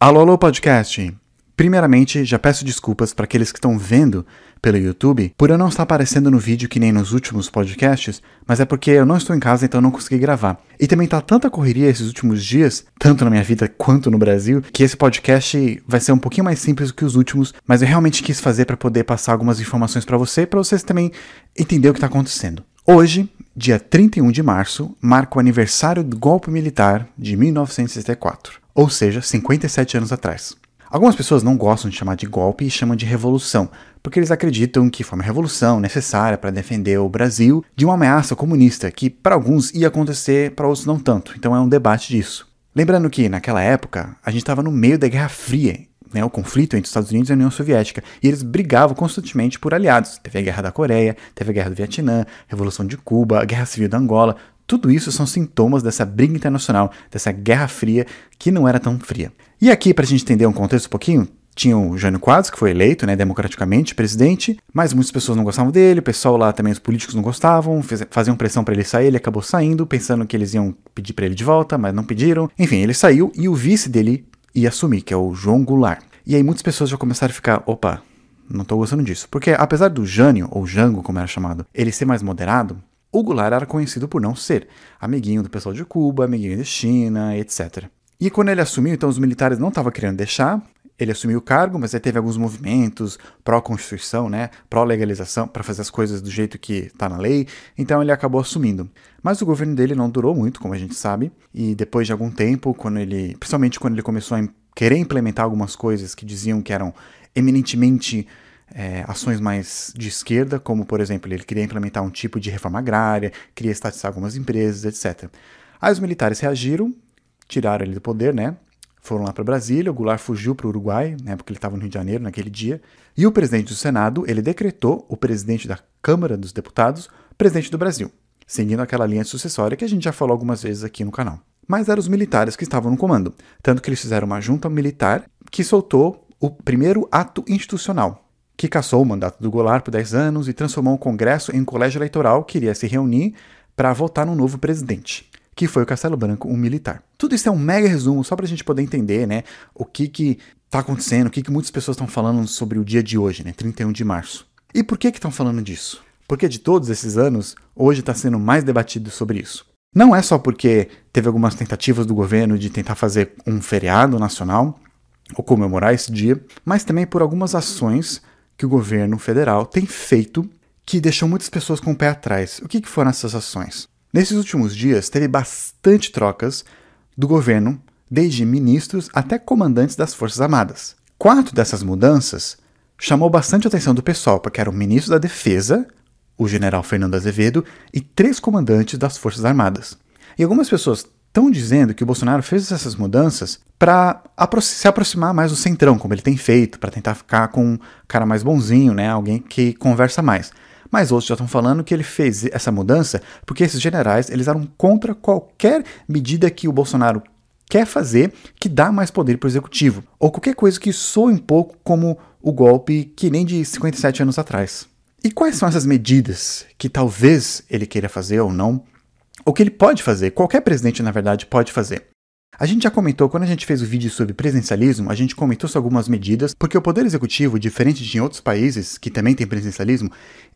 Alô, alô, podcast! Primeiramente, já peço desculpas para aqueles que estão vendo pelo YouTube por eu não estar aparecendo no vídeo que nem nos últimos podcasts, mas é porque eu não estou em casa, então não consegui gravar. E também tá tanta correria esses últimos dias, tanto na minha vida quanto no Brasil, que esse podcast vai ser um pouquinho mais simples do que os últimos, mas eu realmente quis fazer para poder passar algumas informações para você, para vocês também entender o que está acontecendo. Hoje, dia 31 de março, marca o aniversário do golpe militar de 1964, ou seja, 57 anos atrás. Algumas pessoas não gostam de chamar de golpe e chamam de revolução, porque eles acreditam que foi uma revolução necessária para defender o Brasil de uma ameaça comunista que para alguns ia acontecer, para outros não tanto. Então é um debate disso. Lembrando que naquela época a gente estava no meio da Guerra Fria, né, o conflito entre os Estados Unidos e a União Soviética, e eles brigavam constantemente por aliados. Teve a Guerra da Coreia, teve a Guerra do Vietnã, a Revolução de Cuba, a Guerra Civil da Angola. Tudo isso são sintomas dessa briga internacional, dessa Guerra Fria que não era tão fria. E aqui, para a gente entender um contexto um pouquinho, tinha o Jânio Quadros, que foi eleito né, democraticamente presidente, mas muitas pessoas não gostavam dele, o pessoal lá também, os políticos não gostavam, fez, faziam pressão para ele sair, ele acabou saindo, pensando que eles iam pedir para ele de volta, mas não pediram. Enfim, ele saiu e o vice dele ia assumir, que é o João Goulart. E aí muitas pessoas já começaram a ficar, opa, não tô gostando disso. Porque apesar do Jânio, ou Jango, como era chamado, ele ser mais moderado, o Goulart era conhecido por não ser amiguinho do pessoal de Cuba, amiguinho da China, etc. E quando ele assumiu, então os militares não estavam querendo deixar, ele assumiu o cargo, mas aí teve alguns movimentos pró-constituição, né, pró-legalização, para fazer as coisas do jeito que está na lei, então ele acabou assumindo. Mas o governo dele não durou muito, como a gente sabe, e depois de algum tempo, quando ele, principalmente quando ele começou a querer implementar algumas coisas que diziam que eram eminentemente é, ações mais de esquerda, como por exemplo, ele queria implementar um tipo de reforma agrária, queria estatizar algumas empresas, etc. Aí os militares reagiram, tiraram ele do poder, né? Foram lá para Brasília, o Goulart fugiu para o Uruguai, né, porque ele estava no Rio de Janeiro naquele dia, e o presidente do Senado, ele decretou o presidente da Câmara dos Deputados presidente do Brasil, seguindo aquela linha sucessória que a gente já falou algumas vezes aqui no canal. Mas eram os militares que estavam no comando, tanto que eles fizeram uma junta militar que soltou o primeiro ato institucional, que cassou o mandato do Goulart por 10 anos e transformou o Congresso em um colégio eleitoral que iria se reunir para votar no novo presidente que foi o Castelo Branco, um militar. Tudo isso é um mega resumo, só para a gente poder entender, né, o que que tá acontecendo, o que que muitas pessoas estão falando sobre o dia de hoje, né, 31 de março. E por que estão falando disso? Porque de todos esses anos, hoje está sendo mais debatido sobre isso. Não é só porque teve algumas tentativas do governo de tentar fazer um feriado nacional ou comemorar esse dia, mas também por algumas ações que o governo federal tem feito que deixam muitas pessoas com o pé atrás. O que, que foram essas ações? Nesses últimos dias, teve bastante trocas do governo, desde ministros até comandantes das Forças Armadas. Quatro dessas mudanças chamou bastante a atenção do pessoal, porque era o ministro da Defesa, o general Fernando Azevedo, e três comandantes das Forças Armadas. E algumas pessoas estão dizendo que o Bolsonaro fez essas mudanças para se aproximar mais do centrão, como ele tem feito, para tentar ficar com um cara mais bonzinho, né? alguém que conversa mais. Mas outros já estão falando que ele fez essa mudança porque esses generais eles eram contra qualquer medida que o Bolsonaro quer fazer que dá mais poder para o executivo, ou qualquer coisa que soe um pouco como o golpe que nem de 57 anos atrás. E quais são essas medidas que talvez ele queira fazer ou não? Ou que ele pode fazer, qualquer presidente na verdade pode fazer. A gente já comentou, quando a gente fez o vídeo sobre presidencialismo, a gente comentou sobre algumas medidas, porque o poder executivo, diferente de em outros países que também tem presidencialismo,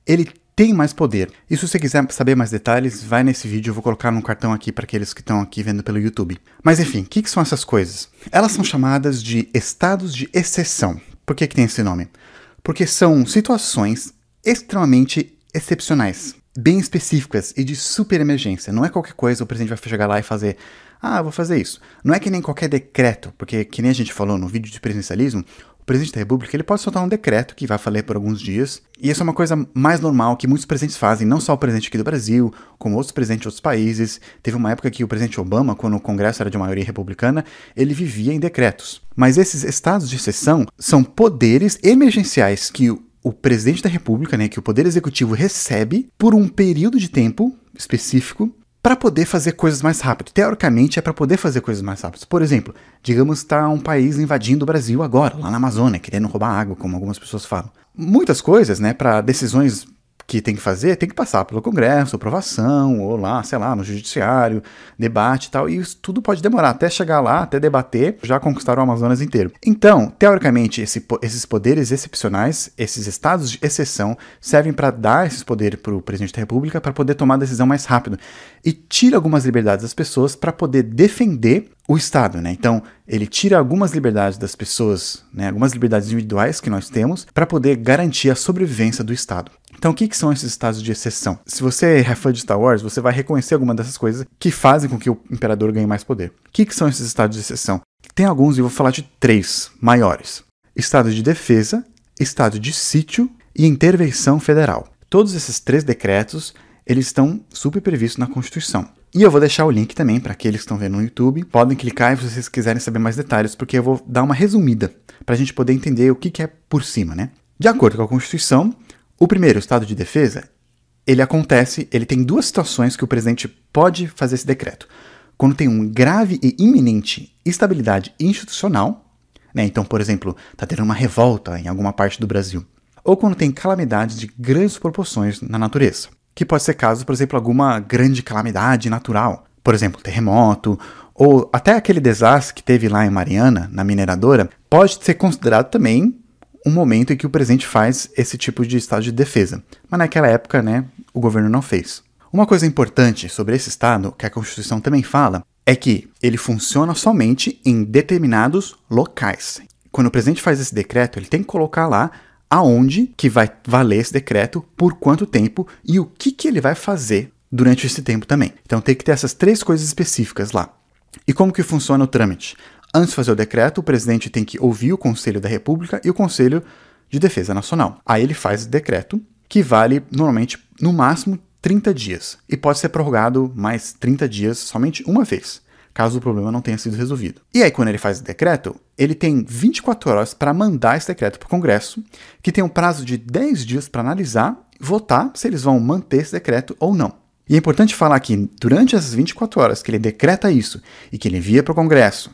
ele tem mais poder. E se você quiser saber mais detalhes, vai nesse vídeo, eu vou colocar no cartão aqui para aqueles que estão aqui vendo pelo YouTube. Mas enfim, o que, que, são essas coisas? Elas são chamadas de estados de exceção. Por que, que tem esse nome? Porque são situações extremamente excepcionais, bem específicas e de super emergência. Não é qualquer coisa o presidente vai chegar lá e fazer ah, vou fazer isso. Não é que nem qualquer decreto, porque que nem a gente falou no vídeo de presidencialismo, o presidente da República ele pode soltar um decreto que vai valer por alguns dias, e isso é uma coisa mais normal que muitos presidentes fazem, não só o presidente aqui do Brasil, como outros presidentes de outros países. Teve uma época que o presidente Obama, quando o Congresso era de maioria republicana, ele vivia em decretos. Mas esses estados de exceção são poderes emergenciais que o presidente da República, né, que o poder executivo recebe por um período de tempo específico para poder fazer coisas mais rápido. Teoricamente é para poder fazer coisas mais rápidas. Por exemplo, digamos está um país invadindo o Brasil agora, lá na Amazônia, querendo roubar água, como algumas pessoas falam. Muitas coisas, né, para decisões que tem que fazer, tem que passar pelo Congresso, aprovação, ou lá, sei lá, no Judiciário, debate e tal. E isso tudo pode demorar até chegar lá, até debater, já conquistar o Amazonas inteiro. Então, teoricamente, esse, esses poderes excepcionais, esses estados de exceção, servem para dar esses poderes para o presidente da República para poder tomar decisão mais rápido. E tira algumas liberdades das pessoas para poder defender o Estado, né? Então, ele tira algumas liberdades das pessoas, né? algumas liberdades individuais que nós temos, para poder garantir a sobrevivência do Estado. Então, o que, que, são esses estados de exceção? Se você é fã de Star Wars, você vai reconhecer alguma dessas coisas que fazem com que o imperador ganhe mais poder. O que, que são esses estados de exceção? Tem alguns, e eu vou falar de três maiores: estado de defesa, estado de sítio e intervenção federal. Todos esses três decretos eles estão super previstos na Constituição. E eu vou deixar o link também para aqueles que estão vendo no YouTube. Podem clicar se vocês quiserem saber mais detalhes, porque eu vou dar uma resumida para a gente poder entender o que, que é por cima, né? De acordo com a Constituição, o primeiro, estado de defesa, ele acontece, ele tem duas situações que o presidente pode fazer esse decreto. Quando tem um grave e iminente instabilidade institucional, né? Então, por exemplo, está tendo uma revolta em alguma parte do Brasil. Ou quando tem calamidades de grandes proporções na natureza que pode ser caso, por exemplo, alguma grande calamidade natural, por exemplo, terremoto, ou até aquele desastre que teve lá em Mariana, na mineradora, pode ser considerado também um momento em que o presidente faz esse tipo de estado de defesa. Mas naquela época, né, o governo não fez. Uma coisa importante sobre esse estado, que a Constituição também fala, é que ele funciona somente em determinados locais. Quando o presidente faz esse decreto, ele tem que colocar lá aonde que vai valer esse decreto, por quanto tempo e o que, que ele vai fazer durante esse tempo também. Então tem que ter essas três coisas específicas lá. E como que funciona o trâmite? Antes de fazer o decreto, o presidente tem que ouvir o Conselho da República e o Conselho de Defesa Nacional. Aí ele faz o decreto, que vale normalmente no máximo 30 dias e pode ser prorrogado mais 30 dias somente uma vez caso o problema não tenha sido resolvido. E aí, quando ele faz o decreto, ele tem 24 horas para mandar esse decreto para o Congresso, que tem um prazo de 10 dias para analisar votar se eles vão manter esse decreto ou não. E é importante falar que durante essas 24 horas que ele decreta isso e que ele envia para o Congresso,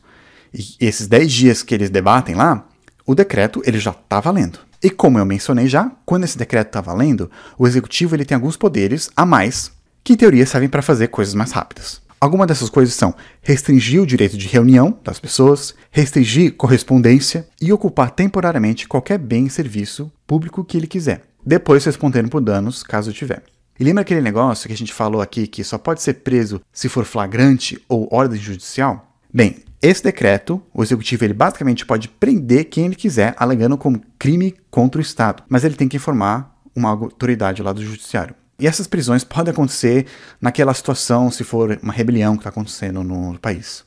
e esses 10 dias que eles debatem lá, o decreto ele já está valendo. E como eu mencionei já, quando esse decreto está valendo, o executivo ele tem alguns poderes a mais que em teoria servem para fazer coisas mais rápidas. Algumas dessas coisas são restringir o direito de reunião das pessoas, restringir correspondência e ocupar temporariamente qualquer bem e serviço público que ele quiser, depois respondendo por danos caso tiver. E lembra aquele negócio que a gente falou aqui que só pode ser preso se for flagrante ou ordem judicial? Bem, esse decreto, o executivo ele basicamente pode prender quem ele quiser, alegando como crime contra o Estado, mas ele tem que informar uma autoridade lá do judiciário. E essas prisões podem acontecer naquela situação, se for uma rebelião que está acontecendo no país.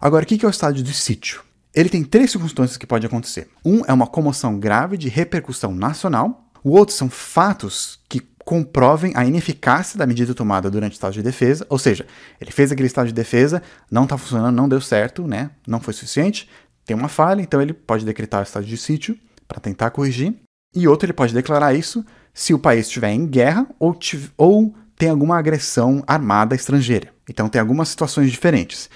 Agora, o que é o estado de sítio? Ele tem três circunstâncias que pode acontecer. Um é uma comoção grave de repercussão nacional. O outro são fatos que comprovem a ineficácia da medida tomada durante o estado de defesa, ou seja, ele fez aquele estado de defesa, não está funcionando, não deu certo, né? Não foi suficiente, tem uma falha, então ele pode decretar o estado de sítio para tentar corrigir. E outro, ele pode declarar isso se o país estiver em guerra ou, ou tem alguma agressão armada estrangeira. Então tem algumas situações diferentes.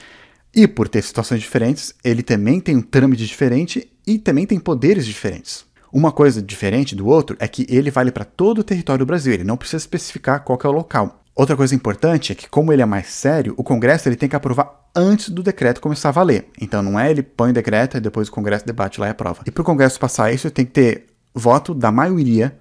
E por ter situações diferentes, ele também tem um trâmite diferente e também tem poderes diferentes. Uma coisa diferente do outro é que ele vale para todo o território do Brasil, ele não precisa especificar qual é o local. Outra coisa importante é que, como ele é mais sério, o Congresso ele tem que aprovar antes do decreto começar a valer. Então não é ele põe o decreto e depois o Congresso debate lá e aprova. E para o Congresso passar isso, tem que ter voto da maioria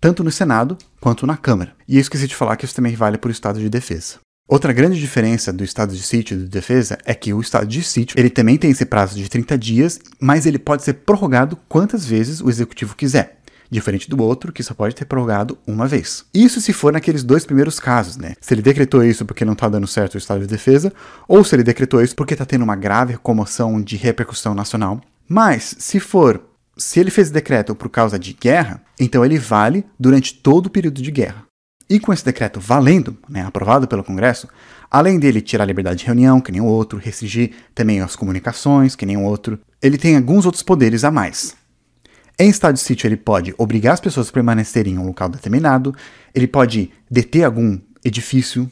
tanto no Senado quanto na Câmara. E eu esqueci de falar que isso também vale para o estado de defesa. Outra grande diferença do estado de sítio e de defesa é que o estado de sítio ele também tem esse prazo de 30 dias, mas ele pode ser prorrogado quantas vezes o executivo quiser. Diferente do outro, que só pode ter prorrogado uma vez. Isso se for naqueles dois primeiros casos, né? Se ele decretou isso porque não está dando certo o estado de defesa, ou se ele decretou isso porque está tendo uma grave comoção de repercussão nacional. Mas, se for se ele fez decreto por causa de guerra, então ele vale durante todo o período de guerra. E com esse decreto valendo, né, aprovado pelo Congresso, além dele tirar a liberdade de reunião, que nem o outro, restringir também as comunicações, que nem o outro, ele tem alguns outros poderes a mais. Em estado de sítio, ele pode obrigar as pessoas a permanecerem em um local determinado, ele pode deter algum edifício,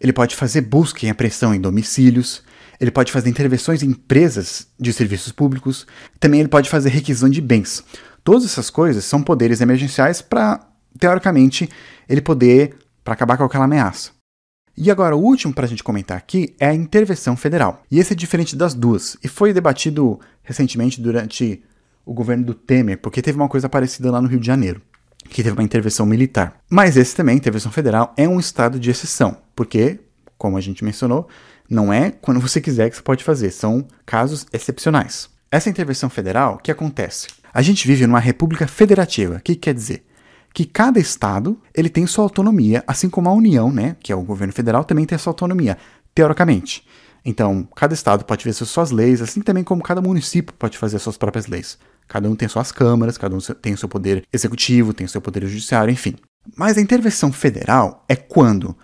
ele pode fazer busca e apreensão em domicílios, ele pode fazer intervenções em empresas de serviços públicos, também ele pode fazer requisição de bens. Todas essas coisas são poderes emergenciais para teoricamente, ele poder para acabar com aquela ameaça. E agora, o último para a gente comentar aqui é a intervenção federal. E esse é diferente das duas, e foi debatido recentemente durante o governo do Temer, porque teve uma coisa parecida lá no Rio de Janeiro, que teve uma intervenção militar. Mas esse também, intervenção federal, é um estado de exceção, porque, como a gente mencionou, não é quando você quiser que você pode fazer, são casos excepcionais. Essa intervenção federal, o que acontece? A gente vive numa república federativa. O que quer dizer? Que cada estado ele tem sua autonomia, assim como a União, né, que é o governo federal, também tem sua autonomia, teoricamente. Então, cada estado pode fazer suas leis, assim também como cada município pode fazer suas próprias leis. Cada um tem suas câmaras, cada um tem o seu poder executivo, tem o seu poder judiciário, enfim. Mas a intervenção federal é quando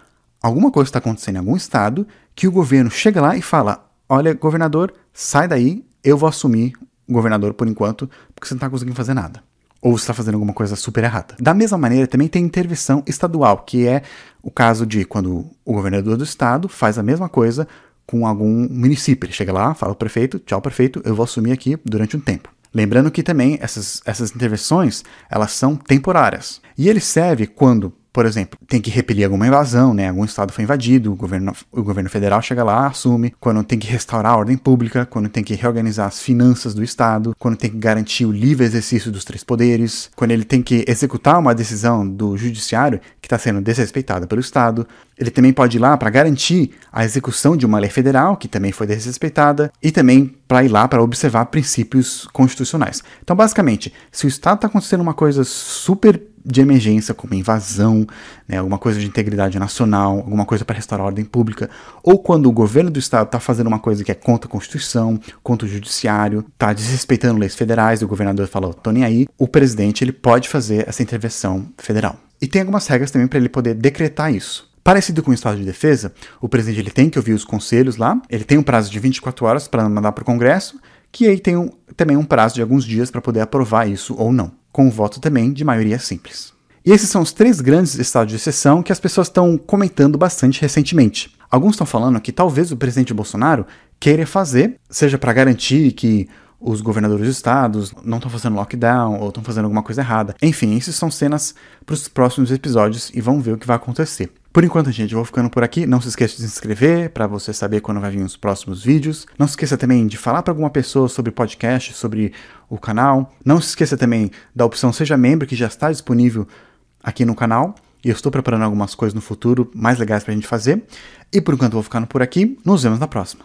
alguma coisa está acontecendo em algum estado que o governo chega lá e fala: Olha, governador, sai daí, eu vou assumir governador por enquanto, porque você não está conseguindo fazer nada ou está fazendo alguma coisa super errada. Da mesma maneira, também tem intervenção estadual, que é o caso de quando o governador do estado faz a mesma coisa com algum município. Ele chega lá, fala ao prefeito, tchau prefeito, eu vou assumir aqui durante um tempo. Lembrando que também essas, essas intervenções, elas são temporárias. E ele serve quando por exemplo, tem que repelir alguma invasão, né? Algum estado foi invadido, o governo, o governo federal chega lá, assume, quando tem que restaurar a ordem pública, quando tem que reorganizar as finanças do estado, quando tem que garantir o livre exercício dos três poderes, quando ele tem que executar uma decisão do judiciário que está sendo desrespeitada pelo estado. Ele também pode ir lá para garantir a execução de uma lei federal que também foi desrespeitada e também para ir lá para observar princípios constitucionais. Então, basicamente, se o estado está acontecendo uma coisa super de emergência, como invasão, né, alguma coisa de integridade nacional, alguma coisa para restaurar a ordem pública, ou quando o governo do estado está fazendo uma coisa que é contra a Constituição, contra o Judiciário, está desrespeitando leis federais, o governador falou, tô nem aí, o presidente ele pode fazer essa intervenção federal. E tem algumas regras também para ele poder decretar isso. Parecido com o estado de defesa, o presidente ele tem que ouvir os conselhos lá, ele tem um prazo de 24 horas para mandar para o Congresso, que aí tem um, também um prazo de alguns dias para poder aprovar isso ou não com voto também de maioria simples. E esses são os três grandes estados de exceção que as pessoas estão comentando bastante recentemente. Alguns estão falando que talvez o presidente Bolsonaro queira fazer, seja para garantir que os governadores dos estados não estão fazendo lockdown ou estão fazendo alguma coisa errada. Enfim, isso são cenas para os próximos episódios e vamos ver o que vai acontecer. Por enquanto, gente, eu vou ficando por aqui. Não se esqueça de se inscrever para você saber quando vai vir os próximos vídeos. Não se esqueça também de falar para alguma pessoa sobre podcast, sobre o canal. Não se esqueça também da opção Seja Membro, que já está disponível aqui no canal. E eu estou preparando algumas coisas no futuro mais legais para a gente fazer. E por enquanto, eu vou ficando por aqui. Nos vemos na próxima.